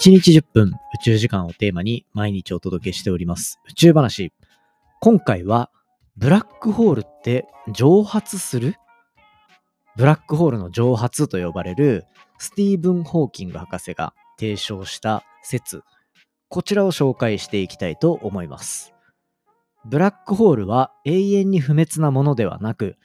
1日10分宇宙時間をテーマに毎日お届けしております宇宙話。今回はブラックホールって蒸発する？ブラックホールの蒸発と呼ばれるスティーブン・ホーキング博士が提唱した説、こちらを紹介していきたいと思います。ブラックホールは永遠に不滅なものではなく、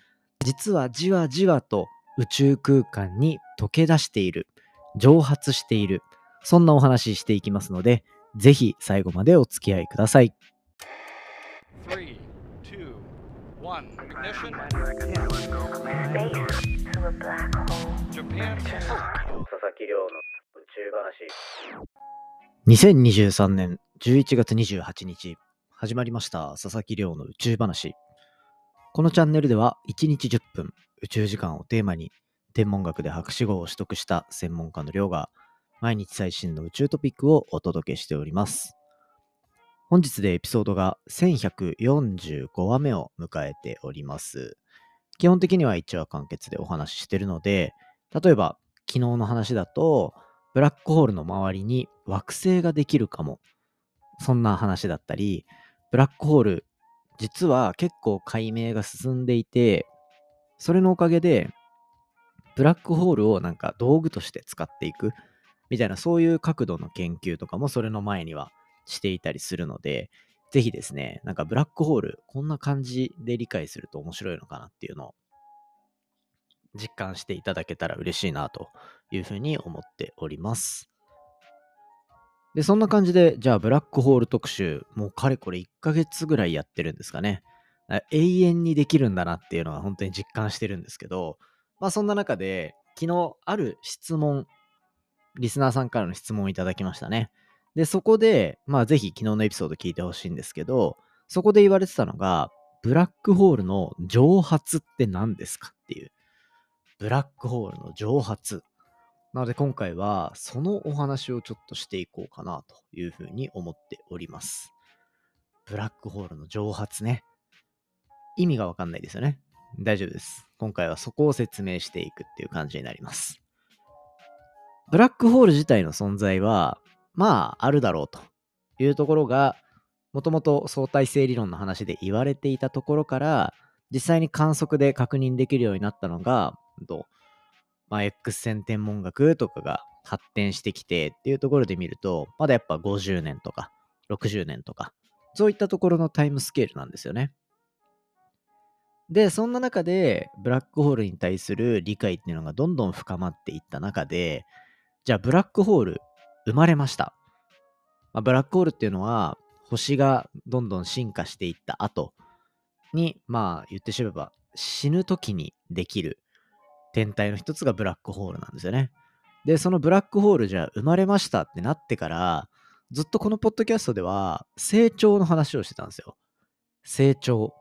実はじわじわと宇宙空間に溶け出している、蒸発している、そんなお話ししていきますので、ぜひ最後までお付き合いください。3 one. Ignition. Japan. 2023年11月28日始まりました佐々木亮の宇宙話このチャンネルでは1日10分宇宙時間をテーマに天文学で博士号を取得した専門家の亮が毎日最新の宇宙トピックをお届けしております本日でエピソードが1145話目を迎えております。基本的には1話完結でお話ししてるので、例えば昨日の話だと、ブラックホールの周りに惑星ができるかも。そんな話だったり、ブラックホール、実は結構解明が進んでいて、それのおかげで、ブラックホールをなんか道具として使っていくみたいなそういう角度の研究とかもそれの前にはしていたりするので、ぜひですね、なんかブラックホール、こんな感じで理解すると面白いのかなっていうのを実感していただけたら嬉しいなというふうに思っております。で、そんな感じで、じゃあブラックホール特集、もうかれこれ1ヶ月ぐらいやってるんですかね。永遠にできるんだなっていうのは本当に実感してるんですけど、まあそんな中で、昨日ある質問、リスナーさんからの質問をいただきましたね。で、そこで、まあぜひ昨日のエピソード聞いてほしいんですけど、そこで言われてたのが、ブラックホールの蒸発って何ですか？っていう。ブラックホールの蒸発。なので今回はそのお話をちょっとしていこうかなというふうに思っております。ブラックホールの蒸発ね。意味がわかんないですよね。大丈夫です。今回はそこを説明していくっていう感じになります。ブラックホール自体の存在は、まあ、あるだろうというところが、もともと相対性理論の話で言われていたところから、実際に観測で確認できるようになったのが、まあ、X 線天文学とかが発展してきてっていうところで見ると、まだやっぱ50年とか60年とか、そういったところのタイムスケールなんですよね。で、そんな中で、ブラックホールに対する理解っていうのがどんどん深まっていった中で、じゃあブラックホール生まれました。まあ、ブラックホールっていうのは、星がどんどん進化していった後に、まあ言ってしまえば死ぬ時にできる天体の一つがブラックホールなんですよね。で、そのブラックホールじゃ生まれましたってなってから、ずっとこのポッドキャストでは成長の話をしてたんですよ。成長。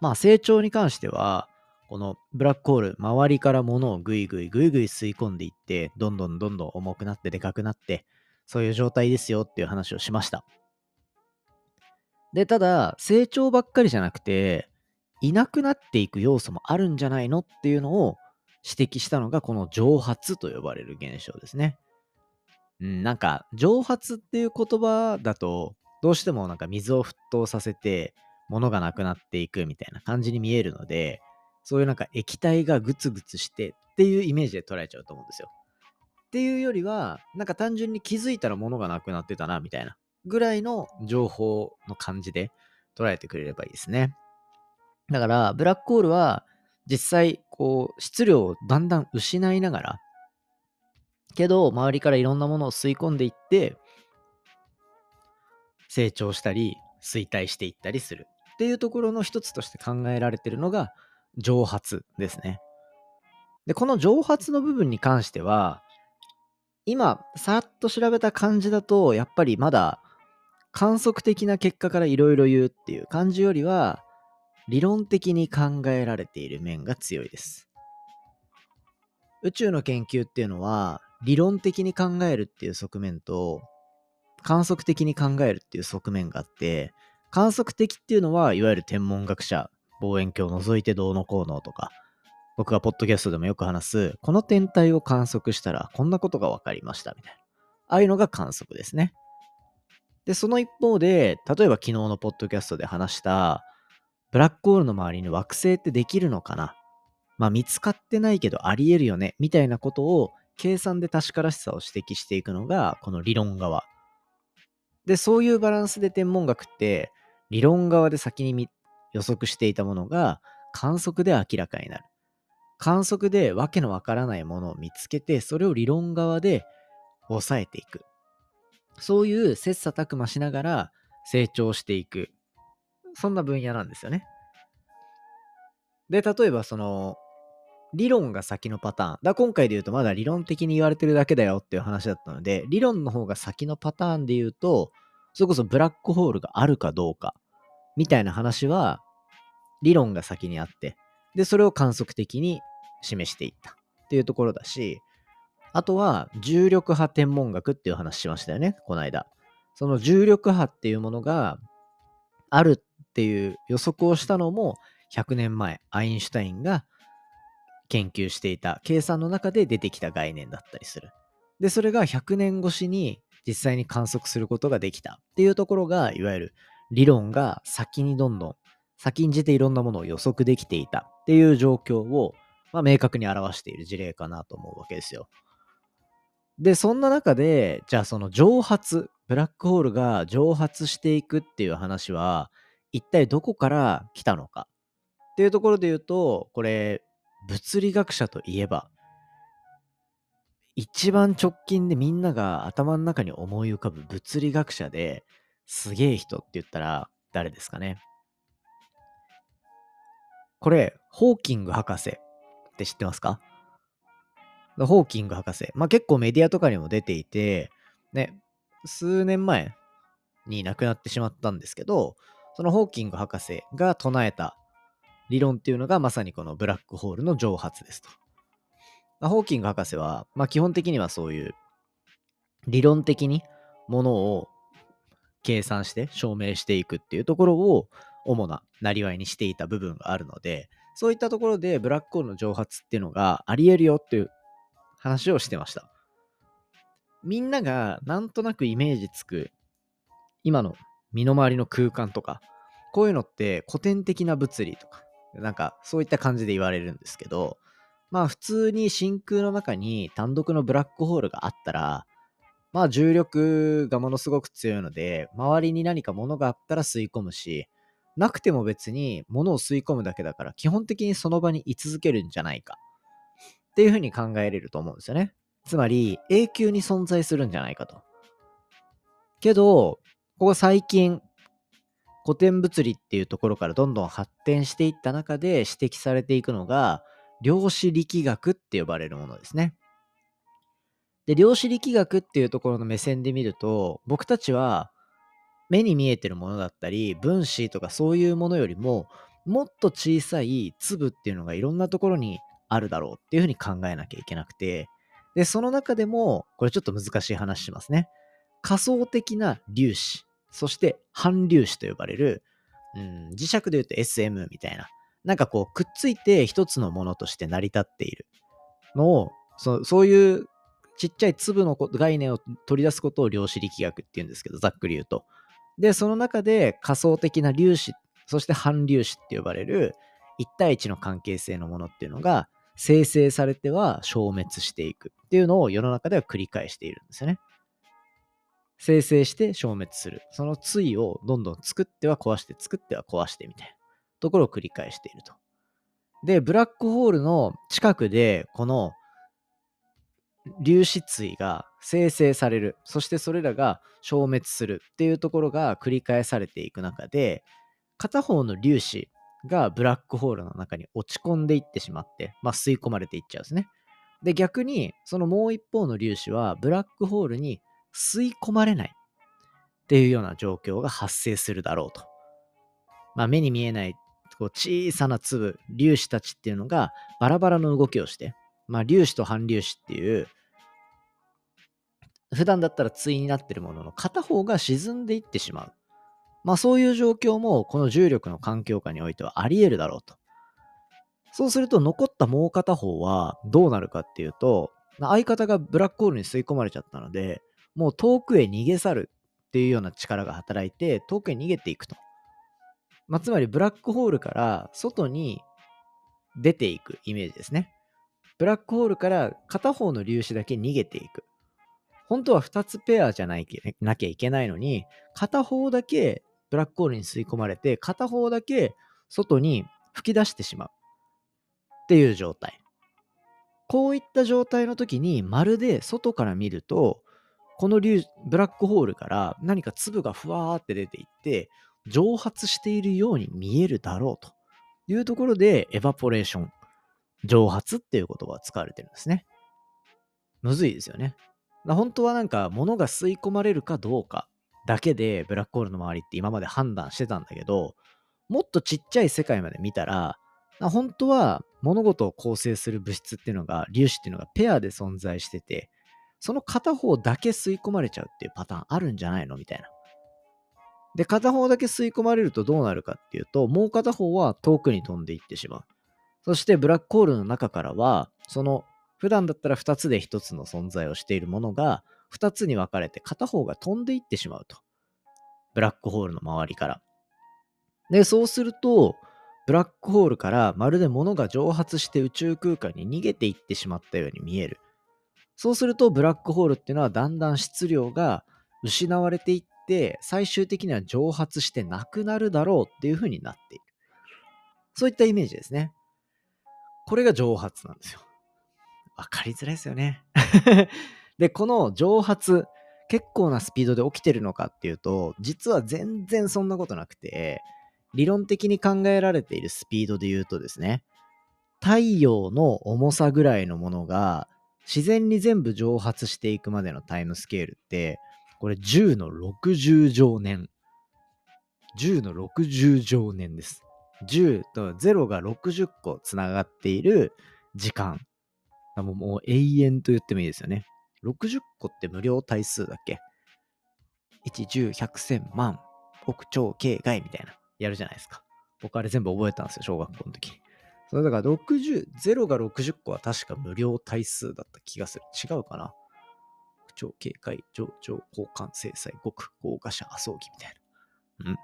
まあ成長に関しては、このブラックホール、周りから物をぐいぐいぐいぐい吸い込んでいって、どんどんどんどん重くなってでかくなって、そういう状態ですよっていう話をしました。で、ただ、成長ばっかりじゃなくて、いなくなっていく要素もあるんじゃないのっていうのを指摘したのが、この蒸発と呼ばれる現象ですね。うん、なんか、蒸発っていう言葉だと、どうしてもなんか水を沸騰させて、物がなくなっていくみたいな感じに見えるので、そういうなんか液体がグツグツしてっていうイメージで捉えちゃうと思うんですよ。っていうよりは、なんか単純に気づいたら物がなくなってたな、みたいなぐらいの情報の感じで捉えてくれればいいですね。だから、ブラックホールは実際、こう、質量をだんだん失いながら、けど、周りからいろんなものを吸い込んでいって、成長したり、衰退していったりするっていうところの一つとして考えられてるのが、蒸発ですね。で、この蒸発の部分に関しては、今、さっと調べた感じだと、やっぱりまだ観測的な結果からいろいろ言うっていう感じよりは、理論的に考えられている面が強いです。宇宙の研究っていうのは、理論的に考えるっていう側面と、観測的に考えるっていう側面があって、観測的っていうのは、いわゆる天文学者望遠鏡を除いてどうのこうのとか、僕がポッドキャストでもよく話す、この天体を観測したらこんなことが分かりましたみたいな。ああいうのが観測ですね。で、その一方で、例えば昨日のポッドキャストで話した、ブラックホールの周りに惑星ってできるのかな？まあ見つかってないけどありえるよね、みたいなことを計算で確からしさを指摘していくのが、この理論側。で、そういうバランスで天文学って、理論側で先に予測していたものが観測で明らかになる。観測でわけのわからないものを見つけて、それを理論側で抑えていく。そういう切磋琢磨しながら成長していく。そんな分野なんですよね。で、例えばその、理論が先のパターン。だ今回で言うとまだ理論的に言われてるだけだよっていう話だったので、理論の方が先のパターンで言うと、それこそブラックホールがあるかどうか、みたいな話は、理論が先にあって、で、それを観測的に示していったっていうところだし、あとは重力波天文学っていう話しましたよね、この間。その重力波っていうものがあるっていう予測をしたのも100年前、アインシュタインが研究していた計算の中で出てきた概念だったりする。で、それが100年越しに実際に観測することができたっていうところが、いわゆる理論が先にどんどん先んじていろんなものを予測できていたっていう状況を、まあ、明確に表している事例かなと思うわけですよ。で、そんな中で、じゃあその蒸発、ブラックホールが蒸発していくっていう話は、一体どこから来たのかっていうところで言うと、これ、物理学者といえば、一番直近でみんなが頭の中に思い浮かぶ物理学者ですげえ人って言ったら誰ですかねこれ、ホーキング博士って知ってますか？ホーキング博士。まあ結構メディアとかにも出ていて、ね、数年前に亡くなってしまったんですけど、そのホーキング博士が唱えた理論っていうのがまさにこのブラックホールの蒸発ですと。ま、ホーキング博士は、まあ基本的にはそういう理論的にものを計算して証明していくっていうところを主ななりわいにしていた部分があるので、そういったところでブラックホールの蒸発っていうのがあり得るよっていう話をしてました。みんながなんとなくイメージつく今の身の回りの空間とか、こういうのって古典的な物理とか、なんかそういった感じで言われるんですけど、まあ普通に真空の中に単独のブラックホールがあったら、まあ重力がものすごく強いので、周りに何か物があったら吸い込むし、なくても別に物を吸い込むだけだから、基本的にその場に居続けるんじゃないか。っていうふうに考えれると思うんですよね。つまり、永久に存在するんじゃないかと。けど、ここ最近、古典物理っていうところからどんどん発展していった中で指摘されていくのが、量子力学って呼ばれるものですね。で、量子力学っていうところの目線で見ると、僕たちは目に見えてるものだったり、分子とかそういうものよりも、もっと小さい粒っていうのがいろんなところにあるだろうっていうふうに考えなきゃいけなくて、で、その中でも、これちょっと難しい話しますね。仮想的な粒子、そして反粒子と呼ばれる、うん、磁石で言うと SM みたいな、なんかこう、くっついて一つのものとして成り立っているのを、そそういうちっちゃい粒の概念を取り出すことを量子力学って言うんですけど、ざっくり言うと。で、その中で仮想的な粒子、そして反粒子って呼ばれる1対1の関係性のものっていうのが生成されては消滅していくっていうのを世の中では繰り返しているんですよね。生成して消滅する。その対をどんどん作っては壊して、作っては壊してみたいなところを繰り返していると。で、ブラックホールの近くでこの粒子対が生成される。そしてそれらが消滅するっていうところが繰り返されていく中で、片方の粒子がブラックホールの中に落ち込んでいってしまって、まあ、吸い込まれていっちゃうんですね。で、逆に、そのもう一方の粒子はブラックホールに吸い込まれないっていうような状況が発生するだろうと。まあ、目に見えないこう小さな粒、粒子たちっていうのがバラバラの動きをして、まあ、粒子と反粒子っていう、普段だったら対になってるものの片方が沈んでいってしまう。まあそういう状況もこの重力の環境下においてはあり得るだろうと。そうすると残ったもう片方はどうなるかっていうと、相方がブラックホールに吸い込まれちゃったので、もう遠くへ逃げ去るっていうような力が働いて、遠くへ逃げていくと。まあ、つまりブラックホールから外に出ていくイメージですね。ブラックホールから片方の粒子だけ逃げていく。本当は2つペアじゃないなきゃいけないのに、片方だけブラックホールに吸い込まれて、片方だけ外に吹き出してしまう。っていう状態。こういった状態の時に、まるで外から見ると、このブラックホールから何か粒がふわーって出ていって、蒸発しているように見えるだろうというところで、エバポレーション、蒸発っていう言葉が使われてるんですね。むずいですよね。本当はなんか物が吸い込まれるかどうかだけでブラックホールの周りって今まで判断してたんだけど、もっとちっちゃい世界まで見たら、本当は物事を構成する物質っていうのが、粒子っていうのがペアで存在してて、その片方だけ吸い込まれちゃうっていうパターンあるんじゃないの？みたいな。で、片方だけ吸い込まれるとどうなるかっていうと、もう片方は遠くに飛んでいってしまう。そしてブラックホールの中からは、その普段だったら2つで1つの存在をしているものが2つに分かれて片方が飛んでいってしまうと。ブラックホールの周りから。で、そうすると、ブラックホールからまるで物が蒸発して宇宙空間に逃げていってしまったように見える。そうすると、ブラックホールっていうのはだんだん質量が失われていって、最終的には蒸発してなくなるだろうっていう風になっている。そういったイメージですね。これが蒸発なんですよ。わかりづらいですよね。で、この蒸発、結構なスピードで起きてるのかっていうと、実は全然そんなことなくて、理論的に考えられているスピードで言うとですね、太陽の重さぐらいのものが自然に全部蒸発していくまでのタイムスケールって、これ10の60乗年。10の60乗年です。10と0が60個つながっている時間。もうもう永遠と言ってもいいですよね。60個って無料対数だっけ？1101000万、億、超、形外みたいな。やるじゃないですか。僕あれ全部覚えたんですよ、小学校の時。それだから60、0が60個は確か無料対数だった気がする。違うかな？超警戒、上場、交換、制裁、極、豪華者、麻生儀みたいな。うん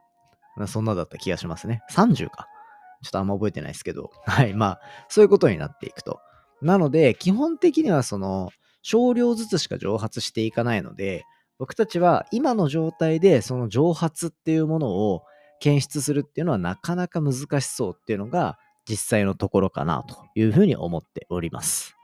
そんなだった気がしますね。30か。ちょっとあんま覚えてないですけど。はい。まあ、そういうことになっていくと。なので、基本的にはその、少量ずつしか蒸発していかないので、僕たちは今の状態でその蒸発っていうものを検出するっていうのはなかなか難しそうっていうのが実際のところかなというふうに思っております。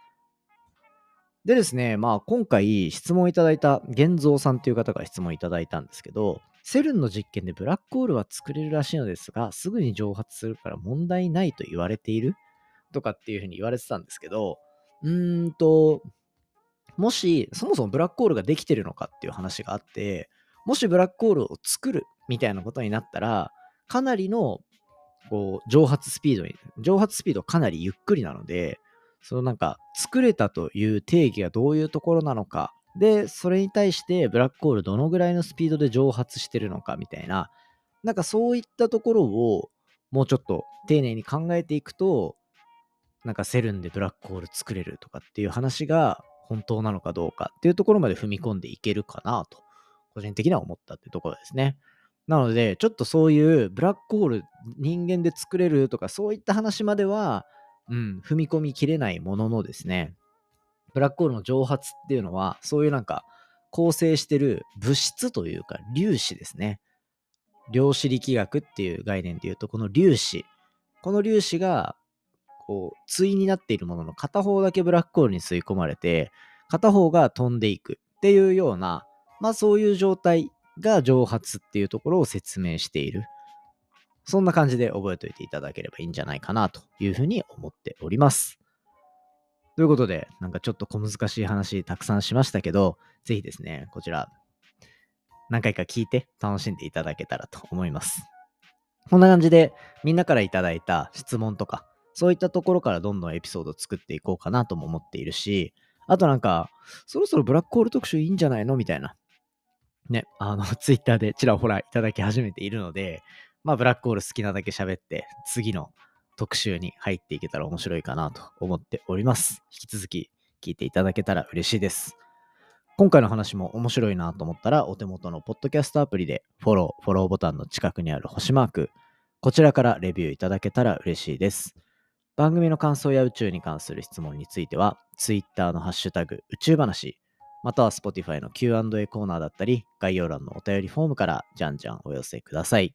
でですね、まあ今回質問いただいた玄三さんという方が質問いただいたんですけど、セルンの実験でブラックホールは作れるらしいのですが、すぐに蒸発するから問題ないと言われている？とかっていうふうに言われてたんですけど、うーんと、もし、そもそもブラックホールができてるのかっていう話があって、もしブラックホールを作るみたいなことになったら、かなりのこう蒸発スピードに、蒸発スピードかなりゆっくりなので、そのなんか作れたという定義がどういうところなのか、で、それに対してブラックホールどのぐらいのスピードで蒸発してるのかみたいな、なんかそういったところをもうちょっと丁寧に考えていくと、なんかセルンでブラックホール作れるとかっていう話が本当なのかどうかっていうところまで踏み込んでいけるかなと、個人的には思ったっていうところですね。なので、ちょっとそういうブラックホール人間で作れるとかそういった話までは、うん、踏み込みきれないもののですね、ブラックホールの蒸発っていうのは、そういうなんか構成してる物質というか粒子ですね。量子力学っていう概念で言うと、この粒子、この粒子がこう対になっているものの片方だけブラックホールに吸い込まれて、片方が飛んでいくっていうような、まあそういう状態が蒸発っていうところを説明している。そんな感じで覚えておいていただければいいんじゃないかなというふうに思っております。ということで、なんかちょっと小難しい話たくさんしましたけど、ぜひですね、こちら、何回か聞いて楽しんでいただけたらと思います。こんな感じで、みんなからいただいた質問とか、そういったところからどんどんエピソードを作っていこうかなとも思っているし、あとなんか、そろそろブラックホール特集いいんじゃないのみたいな。ね、あの、ツイッターでちらほらいただき始めているので、まあ、ブラックホール好きなだけ喋って、次の特集に入っていけたら面白いかなと思っております。引き続き聞いていただけたら嬉しいです。今回の話も面白いなと思ったら、お手元のポッドキャストアプリでフォロー、フォローボタンの近くにある星マーク、こちらからレビューいただけたら嬉しいです。番組の感想や宇宙に関する質問については、Twitter のハッシュタグ宇宙話、または Spotify の Q&A コーナーだったり、概要欄のお便りフォームからじゃんじゃんお寄せください。